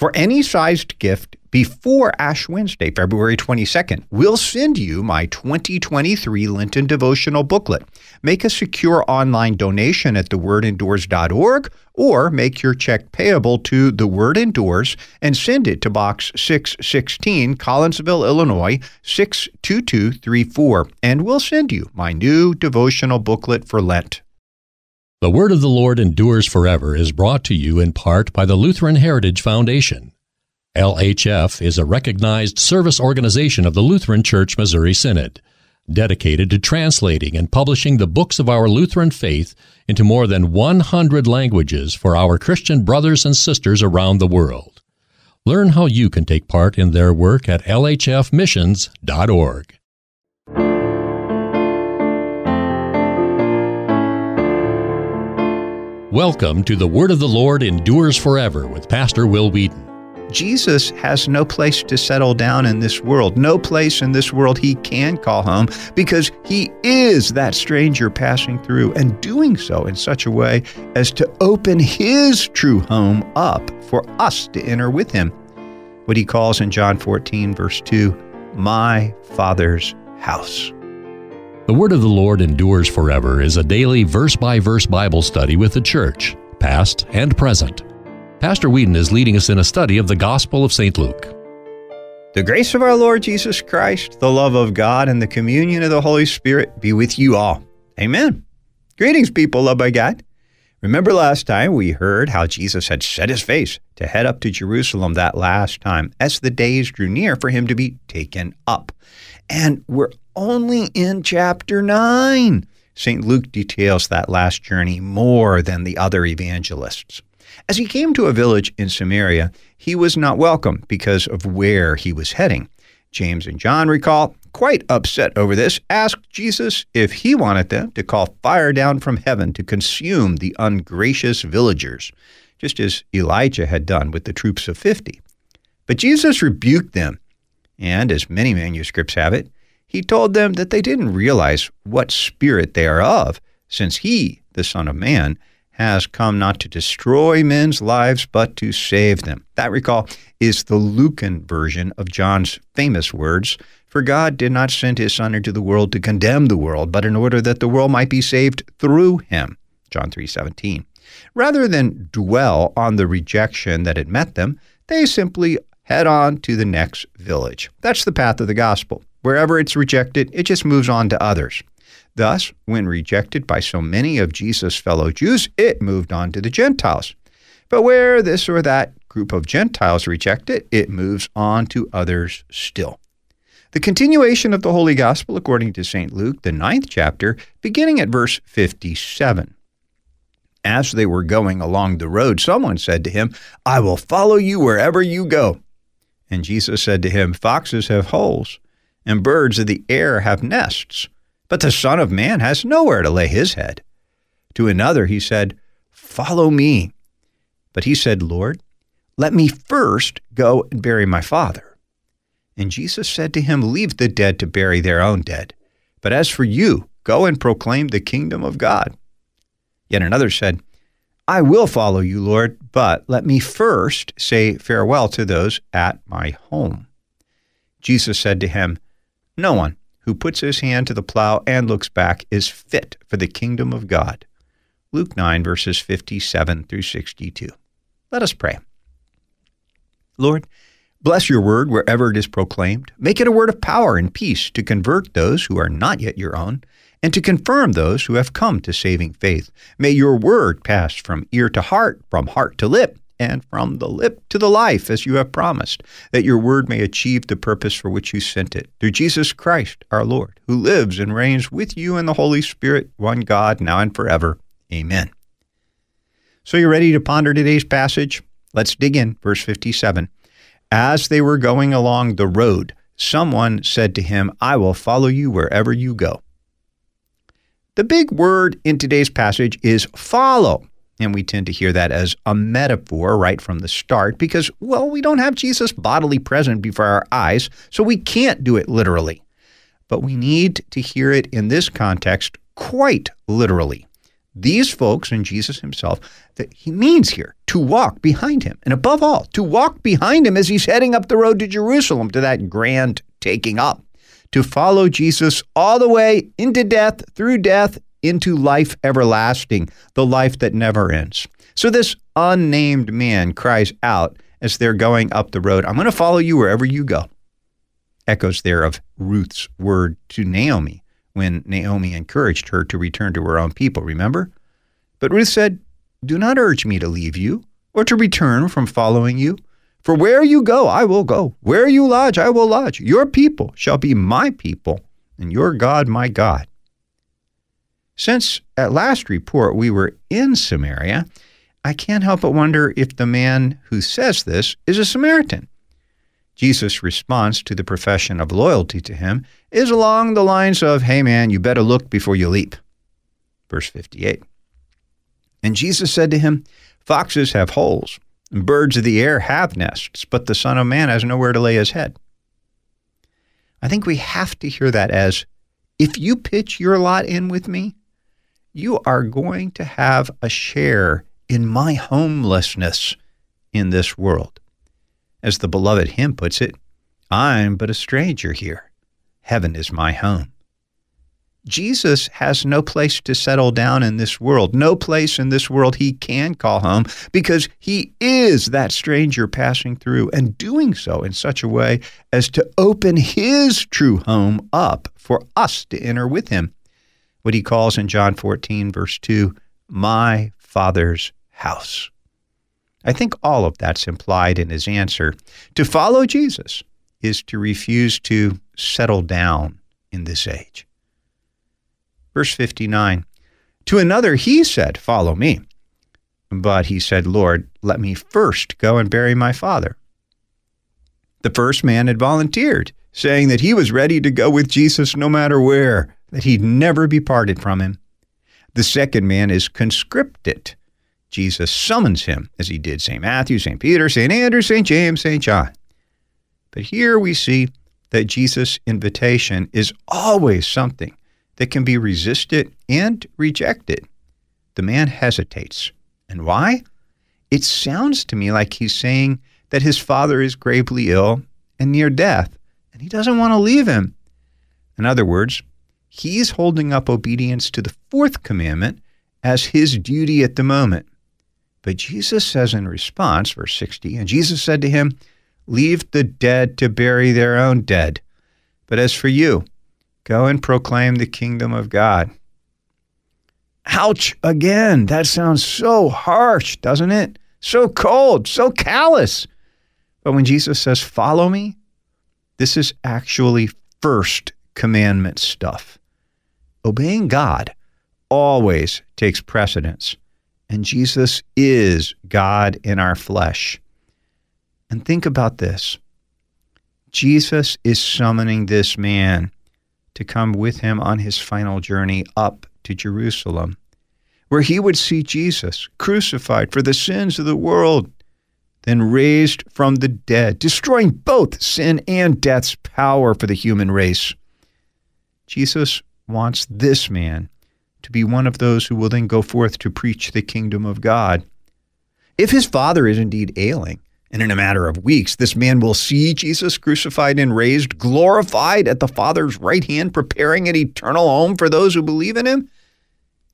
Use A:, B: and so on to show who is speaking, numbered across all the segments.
A: For any sized gift before Ash Wednesday, February 22nd, we'll send you my 2023 Lenten devotional booklet. Make a secure online donation at thewordendures.org or make your check payable to The Word Endures and send it to Box 616, Collinsville, Illinois 62234, and we'll send you my new devotional booklet for Lent.
B: The Word of the Lord Endures Forever is brought to you in part by the Lutheran Heritage Foundation. LHF is a recognized service organization of the Lutheran Church Missouri Synod, dedicated to translating and publishing the books of our Lutheran faith into more than 100 languages for our Christian brothers and sisters around the world. Learn how you can take part in their work at lhfmissions.org. Welcome to the Word of the Lord Endures Forever with Pastor Will Weedon.
A: Jesus has no place to settle down in this world, no place in this world he can call home because he is that stranger passing through and doing so in such a way as to open his true home up for us to enter with him. What he calls in John 14, verse 2, my Father's house.
B: The Word of the Lord Endures Forever is a daily verse by verse Bible study with the church, past and present. Pastor Weedon is leading us in a study of the Gospel of St. Luke.
A: The grace of our Lord Jesus Christ, the love of God, and the communion of the Holy Spirit be with you all. Amen. Greetings, people loved by God. Remember last time we heard how Jesus had set his face to head up to Jerusalem that last time as the days drew near for him to be taken up. And we're only in chapter 9. St. Luke details that last journey more than the other evangelists. As he came to a village in Samaria, he was not welcome because of where he was heading. James and John recall, quite upset over this, asked Jesus if he wanted them to call fire down from heaven to consume the ungracious villagers, just as Elijah had done with the troops of 50. But Jesus rebuked them, and as many manuscripts have it, he told them that they didn't realize what spirit they are of, since he, the Son of Man, has come not to destroy men's lives, but to save them. That, recall, is the Lucan version of John's famous words For God did not send his Son into the world to condemn the world, but in order that the world might be saved through him. John 3:17. Rather than dwell on the rejection that had met them, they simply head on to the next village. That's the path of the gospel. Wherever it's rejected, it just moves on to others. Thus, when rejected by so many of Jesus' fellow Jews, it moved on to the Gentiles. But where this or that group of Gentiles reject it, it moves on to others still. The continuation of the Holy Gospel, according to St. Luke, the ninth chapter, beginning at verse 57. As they were going along the road, someone said to him, I will follow you wherever you go. And Jesus said to him, Foxes have holes and birds of the air have nests, but the Son of Man has nowhere to lay his head. To another he said, Follow me. But he said, Lord, let me first go and bury my father. And Jesus said to him, Leave the dead to bury their own dead. But as for you, go and proclaim the kingdom of God. Yet another said, I will follow you, Lord, but let me first say farewell to those at my home. Jesus said to him, no one who puts his hand to the plow and looks back is fit for the kingdom of God. Luke 9, verses 57 through 62. Let us pray. Lord, bless your word wherever it is proclaimed. Make it a word of power and peace to convert those who are not yet your own and to confirm those who have come to saving faith. May your word pass from ear to heart, from heart to lip, and from the lip to the life, as you have promised, that your word may achieve the purpose for which you sent it. Through Jesus Christ, our Lord, who lives and reigns with you in the Holy Spirit, one God, now and forever. Amen. So you're ready to ponder today's passage? Let's dig in. Verse 57. As they were going along the road, someone said to him, I will follow you wherever you go. The big word in today's passage is follow. And we tend to hear that as a metaphor right from the start because, well, we don't have Jesus bodily present before our eyes, so we can't do it literally. But we need to hear it in this context quite literally. these folks and Jesus himself that he means here to walk behind him. And above all, to walk behind him as he's heading up the road to Jerusalem to that grand taking up. To follow Jesus all the way into death, through death, into life everlasting, the life that never ends. So this unnamed man cries out as they're going up the road, I'm going to follow you wherever you go. Echoes there of Ruth's word to Naomi when Naomi encouraged her to return to her own people, remember? But Ruth said, Do not urge me to leave you or to return from following you. For where you go, I will go. Where you lodge, I will lodge. Your people shall be my people, and your God my God. Since at last report we were in Samaria, I can't help but wonder if the man who says this is a Samaritan. Jesus' response to the profession of loyalty to him is along the lines of, Hey man, you better look before you leap. Verse 58. And Jesus said to him, Foxes have holes, and birds of the air have nests, but the Son of Man has nowhere to lay his head. I think we have to hear that as if you pitch your lot in with me, you are going to have a share in my homelessness in this world. As the beloved hymn puts it, I'm but a stranger here. Heaven is my home. Jesus has no place to settle down in this world, no place in this world he can call home because he is that stranger passing through and doing so in such a way as to open his true home up for us to enter with him. What he calls in John 14, verse 2, my Father's house. I think all of that's implied in his answer. To follow Jesus is to refuse to settle down in this age. Verse 59 To another he said, Follow me. But he said, Lord, let me first go and bury my father. The first man had volunteered, saying that he was ready to go with Jesus no matter where, that he'd never be parted from him. The second man is conscripted, Jesus summons him, as he did St. Matthew, St. Peter, St. Andrew, St. James, St. John. But here we see that Jesus' invitation is always something that can be resisted and rejected. The man hesitates. And why? It sounds to me like he's saying that his father is gravely ill and near death, and he doesn't want to leave him. In other words, he's holding up obedience to the fourth commandment as his duty at the moment. But Jesus says in response, verse 60, and Jesus said to him, Leave the dead to bury their own dead. But as for you, go and proclaim the kingdom of God. Ouch, again. That sounds so harsh, doesn't it? So cold, so callous. But when Jesus says, Follow me, this is actually first commandment stuff. Obeying God always takes precedence and Jesus is God in our flesh. And think about this Jesus is summoning this man to come with him on his final journey up to Jerusalem, where he would see Jesus crucified for the sins of the world, then raised from the dead, destroying both sin and death's power for the human race. Jesus wants this man to be one of those who will then go forth to preach the kingdom of God. If his father is indeed ailing, and in a matter of weeks, this man will see Jesus crucified and raised, glorified at the Father's right hand, preparing an eternal home for those who believe in him,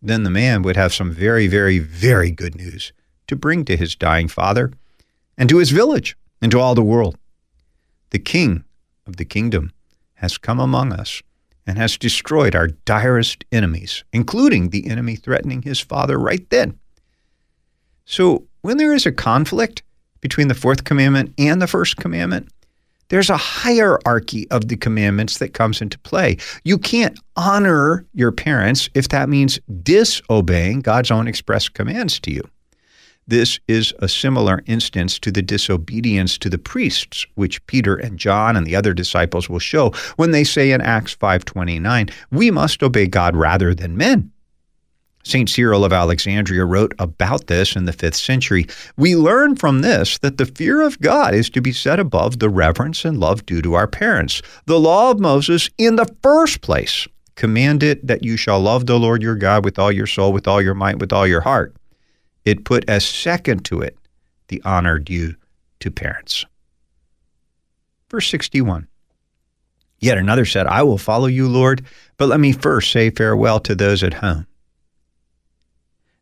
A: then the man would have some very, very, very good news to bring to his dying father and to his village and to all the world. The King of the kingdom has come among us and has destroyed our direst enemies, including the enemy threatening his father right then. So, when there is a conflict between the fourth commandment and the first commandment, there's a hierarchy of the commandments that comes into play. You can't honor your parents if that means disobeying God's own express commands to you. This is a similar instance to the disobedience to the priests, which Peter and John and the other disciples will show when they say in Acts 5:29, "We must obey God rather than men." St. Cyril of Alexandria wrote about this in the 5th century. We learn from this that the fear of God is to be set above the reverence and love due to our parents. The law of Moses, in the first place, commanded that you shall love the Lord your God with all your soul, with all your might, with all your heart. It put as second to it the honor due to parents. Verse 61. Yet another said, I will follow you, Lord, but let me first say farewell to those at home.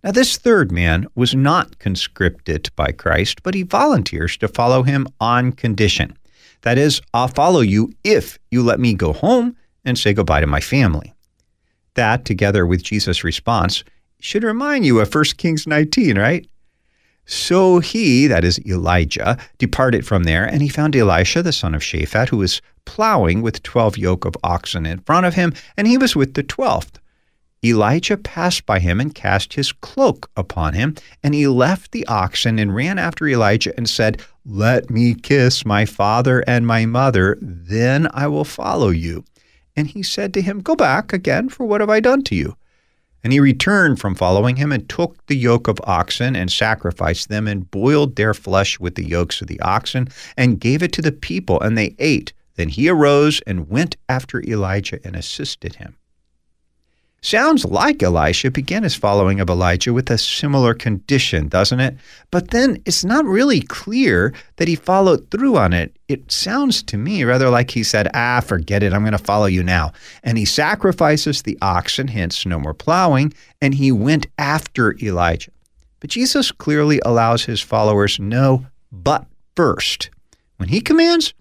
A: Now, this third man was not conscripted by Christ, but he volunteers to follow him on condition. That is, I'll follow you if you let me go home and say goodbye to my family. That, together with Jesus' response, should remind you of 1 Kings 19, right? So he, that is Elijah, departed from there, and he found Elisha, the son of Shaphat, who was plowing with twelve yoke of oxen in front of him, and he was with the twelfth. Elijah passed by him and cast his cloak upon him, and he left the oxen and ran after Elijah and said, Let me kiss my father and my mother, then I will follow you. And he said to him, Go back again, for what have I done to you? And he returned from following him and took the yoke of oxen and sacrificed them and boiled their flesh with the yokes of the oxen and gave it to the people, and they ate. Then he arose and went after Elijah and assisted him. Sounds like Elisha began his following of Elijah with a similar condition, doesn't it? But then it's not really clear that he followed through on it. It sounds to me rather like he said, Ah, forget it, I'm going to follow you now. And he sacrifices the oxen, hence no more plowing, and he went after Elijah. But Jesus clearly allows his followers no but first. When he commands,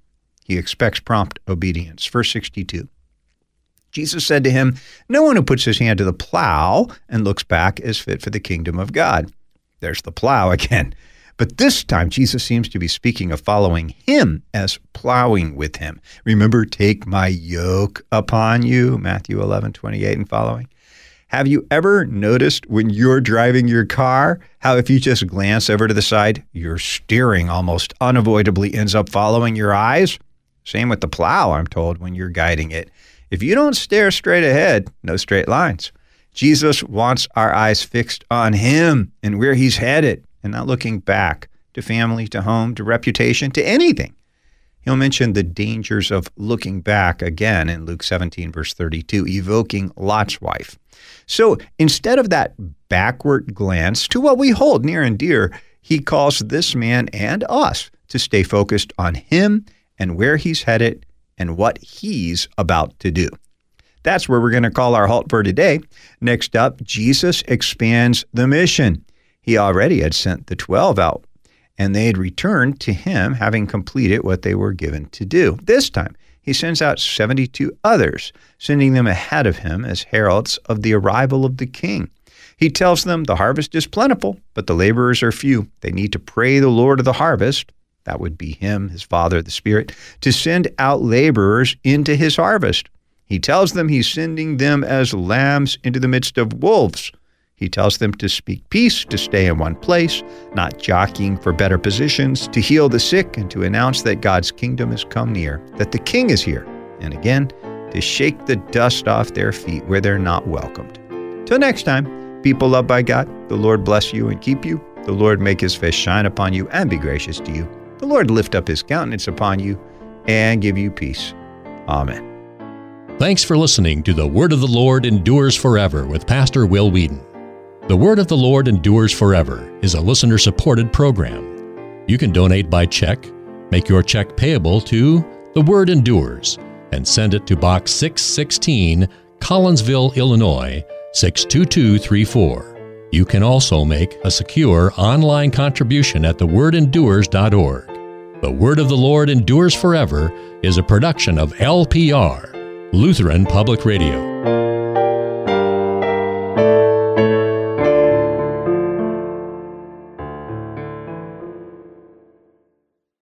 A: he expects prompt obedience. Verse 62. Jesus said to him, No one who puts his hand to the plow and looks back is fit for the kingdom of God. There's the plow again. But this time, Jesus seems to be speaking of following him as plowing with him. Remember, take my yoke upon you, Matthew 11, 28 and following. Have you ever noticed when you're driving your car how if you just glance over to the side, your steering almost unavoidably ends up following your eyes? Same with the plow, I'm told, when you're guiding it. If you don't stare straight ahead, no straight lines. Jesus wants our eyes fixed on Him and where He's headed and not looking back to family, to home, to reputation, to anything. He'll mention the dangers of looking back again in Luke 17, verse 32, evoking Lot's wife. So instead of that backward glance to what we hold near and dear, he calls this man and us to stay focused on him and where he's headed and what he's about to do. That's where we're going to call our halt for today. Next up, Jesus expands the mission. He already had sent the 12 out, and they had returned to him having completed what they were given to do. This time, he sends out 72 others, sending them ahead of him as heralds of the arrival of the king. He tells them the harvest is plentiful, but the laborers are few. They need to pray the Lord of the harvest, that would be him, his Father, the Spirit, to send out laborers into his harvest. He tells them he's sending them as lambs into the midst of wolves. He tells them to speak peace, to stay in one place, not jockeying for better positions, to heal the sick, and to announce that God's kingdom has come near, that the king is here, and again, to shake the dust off their feet where they're not welcomed. Till next time, people loved by God, the Lord bless you and keep you. The Lord make his face shine upon you and be gracious to you. The Lord lift up his countenance upon you and give you peace. Amen.
B: Thanks for listening to The Word of the Lord Endures Forever with Pastor Will Weedon. The Word of the Lord Endures Forever is a listener supported program. You can donate by check, make your check payable to The Word Endures, and send it to Box 616, Collinsville, Illinois 62234. You can also make a secure online contribution at thewordendures.org. The Word of the Lord Endures Forever is a production of LPR, Lutheran Public Radio.